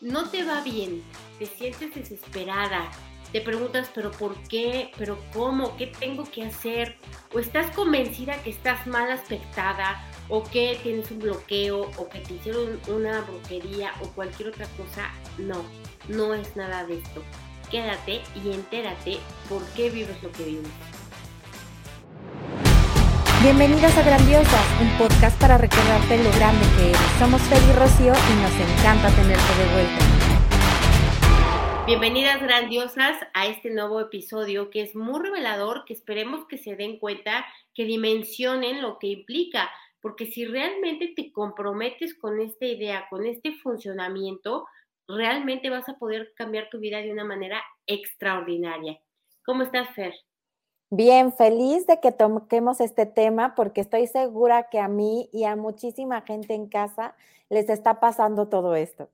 no te va bien, te sientes desesperada, te preguntas, pero ¿por qué? ¿Pero cómo? ¿Qué tengo que hacer? O estás convencida que estás mal aspectada, o que tienes un bloqueo, o que te hicieron una brujería, o cualquier otra cosa. No, no es nada de esto. Quédate y entérate por qué vives lo que vives. Bienvenidos a Grandiosas, un podcast para recordarte lo grande que eres. Somos Feli Rocío y nos encanta tenerte de vuelta. Bienvenidas grandiosas a este nuevo episodio que es muy revelador, que esperemos que se den cuenta, que dimensionen lo que implica, porque si realmente te comprometes con esta idea, con este funcionamiento, realmente vas a poder cambiar tu vida de una manera extraordinaria. ¿Cómo estás, Fer? Bien, feliz de que toquemos este tema porque estoy segura que a mí y a muchísima gente en casa les está pasando todo esto.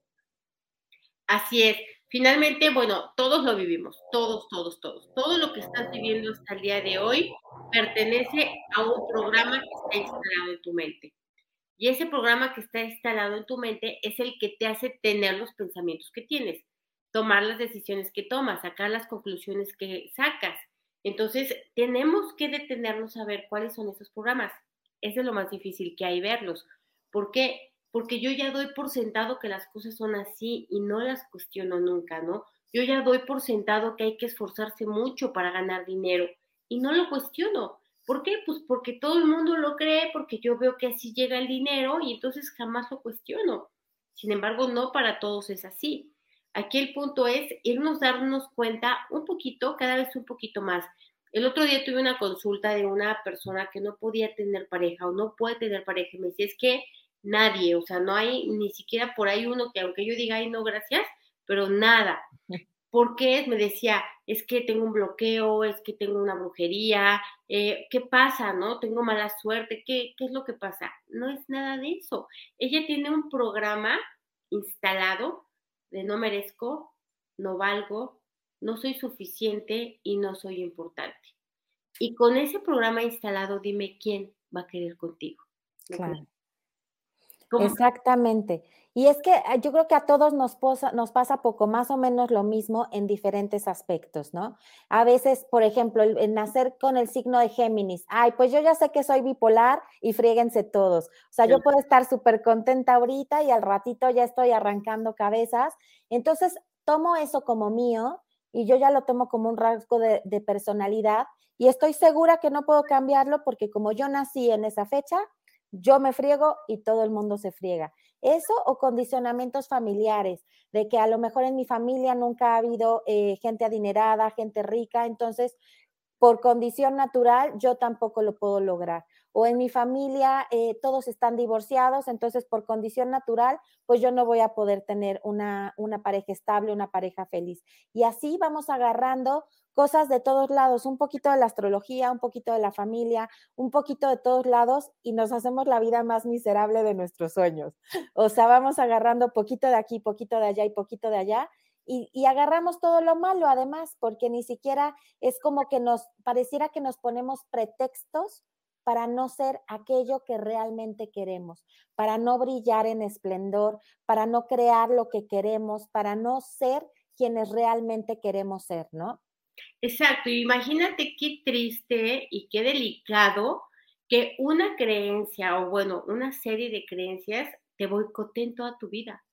Así es. Finalmente, bueno, todos lo vivimos, todos, todos, todos. Todo lo que estás viviendo hasta el día de hoy pertenece a un programa que está instalado en tu mente. Y ese programa que está instalado en tu mente es el que te hace tener los pensamientos que tienes, tomar las decisiones que tomas, sacar las conclusiones que sacas entonces, tenemos que detenernos a ver cuáles son esos programas. Eso es lo más difícil que hay verlos. ¿Por qué? Porque yo ya doy por sentado que las cosas son así y no las cuestiono nunca, ¿no? Yo ya doy por sentado que hay que esforzarse mucho para ganar dinero y no lo cuestiono. ¿Por qué? Pues porque todo el mundo lo cree, porque yo veo que así llega el dinero y entonces jamás lo cuestiono. Sin embargo, no para todos es así. Aquí el punto es irnos darnos cuenta un poquito, cada vez un poquito más. El otro día tuve una consulta de una persona que no podía tener pareja o no puede tener pareja. Me decía, es que nadie, o sea, no hay ni siquiera por ahí uno que aunque yo diga, ay, no, gracias, pero nada. ¿Por qué? Me decía, es que tengo un bloqueo, es que tengo una brujería, eh, ¿qué pasa? ¿No? Tengo mala suerte, ¿Qué, ¿qué es lo que pasa? No es nada de eso. Ella tiene un programa instalado de no merezco, no valgo, no soy suficiente y no soy importante. Y con ese programa instalado, dime quién va a querer contigo. Claro. Exactamente. Y es que ah, yo creo que a todos nos, nos pasa poco más o menos lo mismo en diferentes aspectos, ¿no? A veces, por ejemplo, el, nacer con el signo de Géminis, ay, pues yo ya sé que soy bipolar y fríguense todos. O sea, yo puedo estar súper contenta ahorita y al ratito ya estoy arrancando cabezas. Entonces, tomo eso como mío y yo ya lo tomo como un rasgo de, de personalidad y estoy segura que no puedo cambiarlo porque como yo nací en esa fecha, yo me friego y todo el mundo se friega. Eso o condicionamientos familiares, de que a lo mejor en mi familia nunca ha habido eh, gente adinerada, gente rica, entonces por condición natural yo tampoco lo puedo lograr. O en mi familia eh, todos están divorciados, entonces por condición natural, pues yo no voy a poder tener una, una pareja estable, una pareja feliz. Y así vamos agarrando cosas de todos lados, un poquito de la astrología, un poquito de la familia, un poquito de todos lados y nos hacemos la vida más miserable de nuestros sueños. O sea, vamos agarrando poquito de aquí, poquito de allá y poquito de allá y, agarramos todo lo malo además, porque ni siquiera es como que nos pareciera que nos ponemos pretextos para no ser aquello que realmente queremos, para no brillar en esplendor, para no crear lo que queremos, para no ser quienes realmente queremos ser, ¿no? Exacto, imagínate qué triste y qué delicado que una creencia o bueno, una serie de creencias te boicoten toda tu vida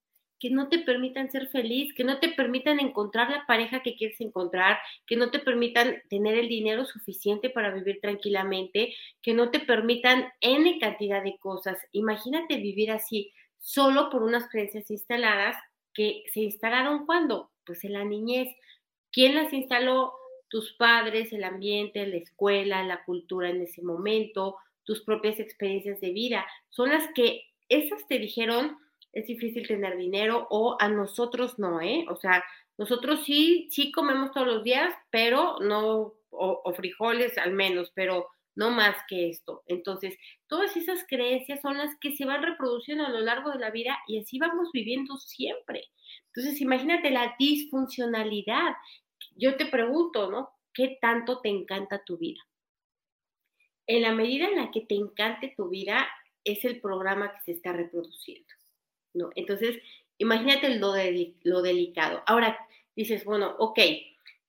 que no te permitan ser feliz, que no te permitan encontrar la pareja que quieres encontrar, que no te permitan tener el dinero suficiente para vivir tranquilamente, que no te permitan N cantidad de cosas. Imagínate vivir así solo por unas creencias instaladas que se instalaron cuando? Pues en la niñez. ¿Quién las instaló? Tus padres, el ambiente, la escuela, la cultura en ese momento, tus propias experiencias de vida. Son las que esas te dijeron, es difícil tener dinero o a nosotros no, ¿eh? O sea, nosotros sí, sí comemos todos los días, pero no, o, frijoles al menos, pero no más que esto. Entonces, todas esas creencias son las que se van reproduciendo a lo largo de la vida y así vamos viviendo siempre. Entonces, imagínate la disfuncionalidad. Yo te pregunto, ¿no? ¿Qué tanto te encanta tu vida? En la medida en la que te encante tu vida, es el programa que se está reproduciendo. ¿No? Entonces, Imagínate lo, lo delicado. Ahora dices, bueno, ok,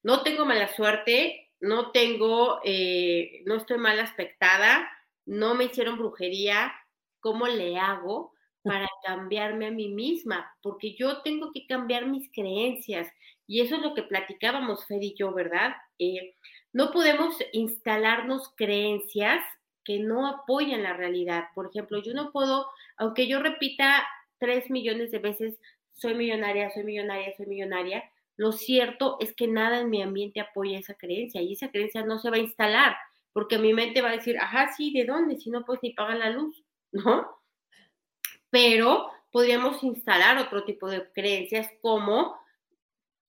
no tengo mala suerte, no tengo, eh, no estoy mal aspectada, no me hicieron brujería, ¿cómo le hago para cambiarme a mí misma? Porque yo tengo que cambiar mis creencias y eso es lo que platicábamos Fer y yo, ¿verdad? Eh, no podemos instalarnos creencias que no apoyan la realidad. Por ejemplo, yo no puedo, aunque yo repita tres millones de veces, soy millonaria, soy millonaria, soy millonaria, lo cierto es que nada en mi ambiente apoya esa creencia y esa creencia no se va a instalar porque mi mente va a decir, ajá, sí, ¿de dónde? Si no, pues ni paga la luz, ¿no? Pero podríamos instalar otro tipo de creencias como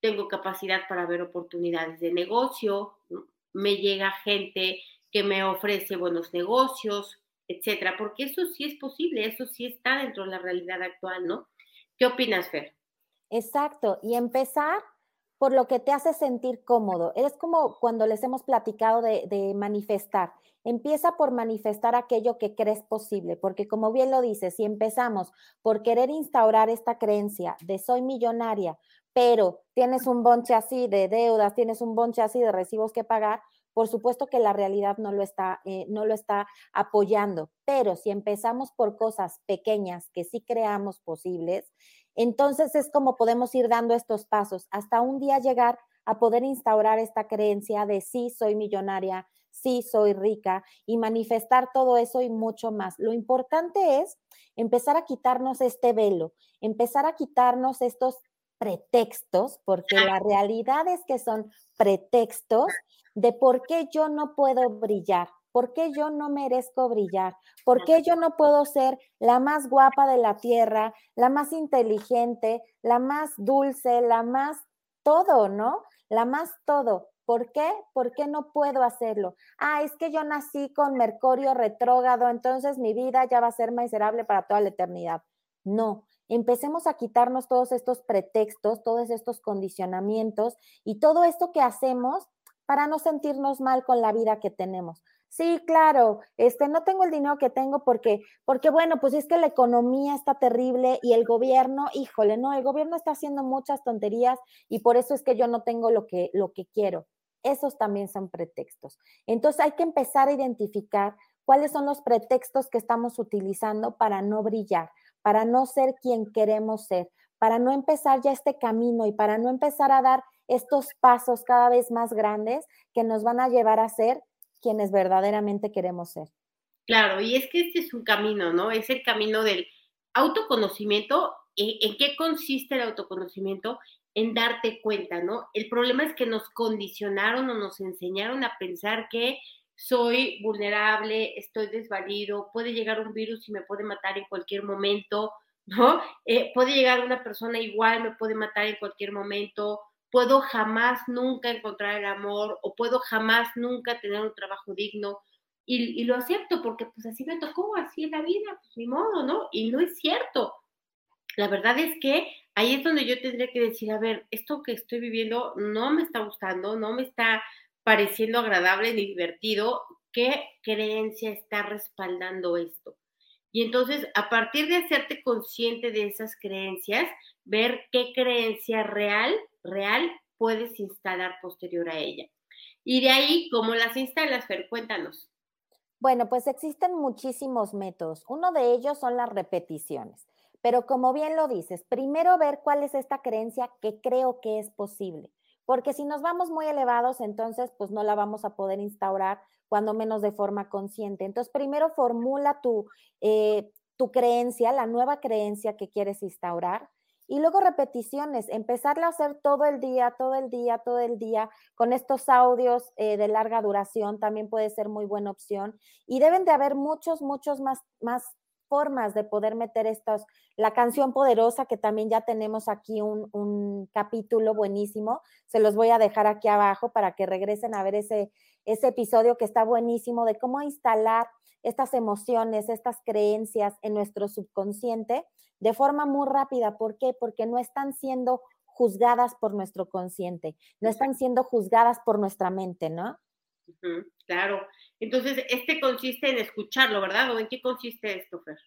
tengo capacidad para ver oportunidades de negocio, me llega gente que me ofrece buenos negocios, etcétera, porque eso sí es posible, eso sí está dentro de la realidad actual, ¿no? ¿Qué opinas, Fer? Exacto, y empezar por lo que te hace sentir cómodo. Es como cuando les hemos platicado de, de, manifestar. Empieza por manifestar aquello que crees posible, porque como bien lo dices, si empezamos por querer instaurar esta creencia de soy millonaria, pero tienes un bonche así de deudas, tienes un bonche así de recibos que pagar, por supuesto que la realidad no lo está, eh, no lo está apoyando, pero si empezamos por cosas pequeñas que sí creamos posibles, entonces es como podemos ir dando estos pasos hasta un día llegar a poder instaurar esta creencia de sí soy millonaria, sí soy rica y manifestar todo eso y mucho más. Lo importante es empezar a quitarnos este velo, empezar a quitarnos estos pretextos, porque la realidad es que son pretextos de por qué yo no puedo brillar, por qué yo no merezco brillar, por qué yo no puedo ser la más guapa de la tierra, la más inteligente, la más dulce, la más todo, ¿no? La más todo. ¿Por qué? ¿Por qué no puedo hacerlo? Ah, es que yo nací con Mercurio retrógrado, entonces mi vida ya va a ser miserable para toda la eternidad. No, empecemos a quitarnos todos estos pretextos, todos estos condicionamientos y todo esto que hacemos para no sentirnos mal con la vida que tenemos. Sí, claro, este no tengo el dinero que tengo porque porque bueno, pues es que la economía está terrible y el gobierno, híjole, no, el gobierno está haciendo muchas tonterías y por eso es que yo no tengo lo que lo que quiero. Esos también son pretextos. Entonces hay que empezar a identificar cuáles son los pretextos que estamos utilizando para no brillar, para no ser quien queremos ser, para no empezar ya este camino y para no empezar a dar estos pasos cada vez más grandes que nos van a llevar a ser quienes verdaderamente queremos ser. Claro, y es que este es un camino, ¿no? Es el camino del autoconocimiento. ¿En qué consiste el autoconocimiento? En darte cuenta, ¿no? El problema es que nos condicionaron o nos enseñaron a pensar que soy vulnerable, estoy desvalido, puede llegar un virus y me puede matar en cualquier momento, ¿no? Eh, puede llegar una persona igual, me puede matar en cualquier momento, puedo jamás nunca encontrar el amor o puedo jamás nunca tener un trabajo digno. Y, lo acepto porque pues así me tocó, así es la vida, pues ni modo, ¿no? Y no es cierto. La verdad es que ahí es donde yo tendría que decir, a ver, esto que estoy viviendo no me está gustando, no me está pareciendo agradable ni divertido, ¿qué creencia está respaldando esto? Y entonces, a partir de hacerte consciente de esas creencias, ver qué creencia real, real puedes instalar posterior a ella. Y de ahí, ¿cómo las instalas, Fer? Cuéntanos. Bueno, pues existen muchísimos métodos. Uno de ellos son las repeticiones. Pero como bien lo dices, primero ver cuál es esta creencia que creo que es posible porque si nos vamos muy elevados, entonces pues no la vamos a poder instaurar cuando menos de forma consciente. Entonces, primero formula tu, eh, tu creencia, la nueva creencia que quieres instaurar. Y luego repeticiones, empezarla a hacer todo el día, todo el día, todo el día, con estos audios eh, de larga duración también puede ser muy buena opción. Y deben de haber muchos, muchos más, más formas de poder meter estos, la canción poderosa, que también ya tenemos aquí un, un, capítulo buenísimo, se los voy a dejar aquí abajo para que regresen a ver ese, ese episodio que está buenísimo de cómo instalar estas emociones, estas creencias en nuestro subconsciente de forma muy rápida. ¿Por qué? Porque no están siendo juzgadas por nuestro consciente, no están siendo juzgadas por nuestra mente, ¿no? claro. Entonces, consiste en escucharlo, ¿verdad? ¿O en qué consiste esto, Fer?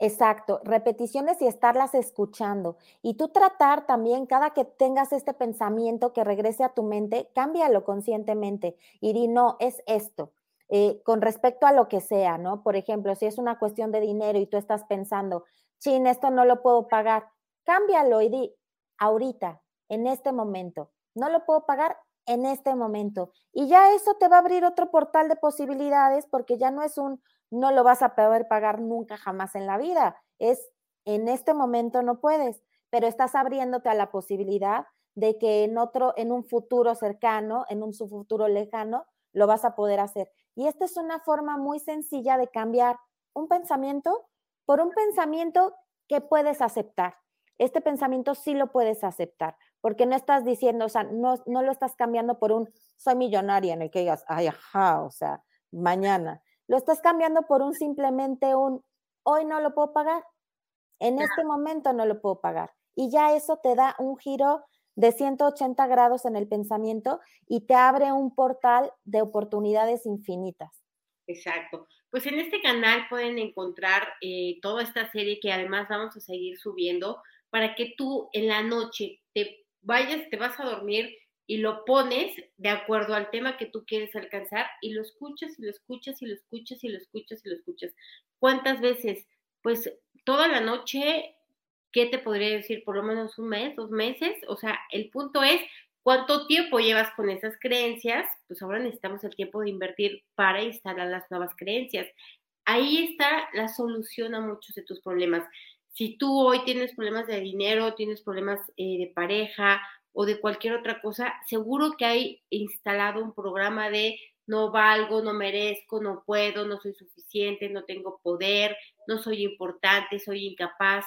Exacto, repeticiones y estarlas escuchando. Y tú tratar también, cada que tengas este pensamiento que regrese a tu mente, cámbialo conscientemente y di, no, es esto. Eh, con respecto a lo que sea, ¿no? Por ejemplo, si es una cuestión de dinero y tú estás pensando, chin, esto no lo puedo pagar, cámbialo y di, ahorita, en este momento, no lo puedo pagar en este momento. Y ya eso te va a abrir otro portal de posibilidades porque ya no es un, no lo vas a poder pagar nunca jamás en la vida, es, en este momento no puedes, pero estás abriéndote a la posibilidad de que en otro, en un futuro cercano, en un futuro lejano, lo vas a poder hacer. Y esta es una forma muy sencilla de cambiar un pensamiento por un pensamiento que puedes aceptar. Este pensamiento sí lo puedes aceptar, porque no estás diciendo, o sea, no, no lo estás cambiando por un soy millonaria en el que digas, ay, ajá, o sea, mañana. Lo estás cambiando por un simplemente un hoy no lo puedo pagar. En este momento no lo puedo pagar. Y ya eso te da un giro de 180 grados en el pensamiento y te abre un portal de oportunidades infinitas. Exacto. Pues en este canal pueden encontrar eh, toda esta serie que además vamos a seguir subiendo para que tú en la noche te vayas, te vas a dormir y lo pones de acuerdo al tema que tú quieres alcanzar y lo escuchas y lo escuchas y lo escuchas y lo escuchas y lo escuchas. ¿Cuántas veces? Pues toda la noche ¿qué te podría decir? Por lo menos un mes, dos meses. O sea, el punto es cuánto tiempo llevas con esas creencias. Pues ahora necesitamos el tiempo de invertir para instalar las nuevas creencias. Ahí está la solución a muchos de tus problemas. Si tú hoy tienes problemas de dinero, tienes problemas eh, de pareja o de cualquier otra cosa, seguro que hay instalado un programa de no valgo, no merezco, no puedo, no soy suficiente, no tengo poder, no soy importante, soy incapaz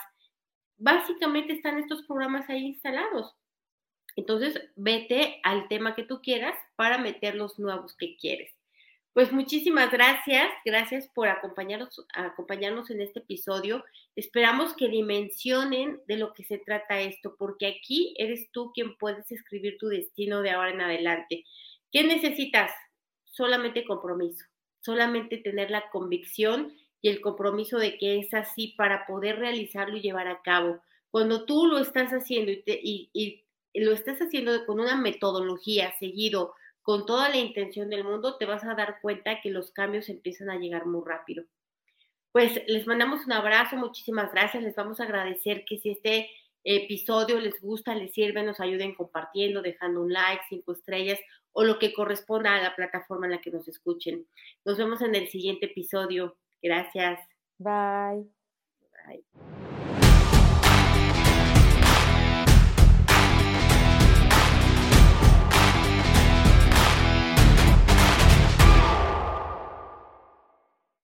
básicamente están estos programas ahí instalados. Entonces, vete al tema que tú quieras para meter los nuevos que quieres. Pues muchísimas gracias, gracias por acompañarnos, acompañarnos en este episodio. Esperamos que dimensionen de lo que se trata esto, porque aquí eres tú quien puedes escribir tu destino de ahora en adelante. ¿Qué necesitas? Solamente compromiso, solamente tener la convicción y el compromiso de que es así para poder realizarlo y llevar a cabo. Cuando tú lo estás haciendo y, lo estás haciendo con una metodología seguido, con toda la intención del mundo, te vas a dar cuenta que los cambios empiezan a llegar muy rápido. Pues les mandamos un abrazo, muchísimas gracias, les vamos a agradecer que si este episodio les gusta, les sirve, nos ayuden compartiendo, dejando un like, cinco estrellas o lo que corresponda a la plataforma en la que nos escuchen. Nos vemos en el siguiente episodio. Gracias. Bye. Bye.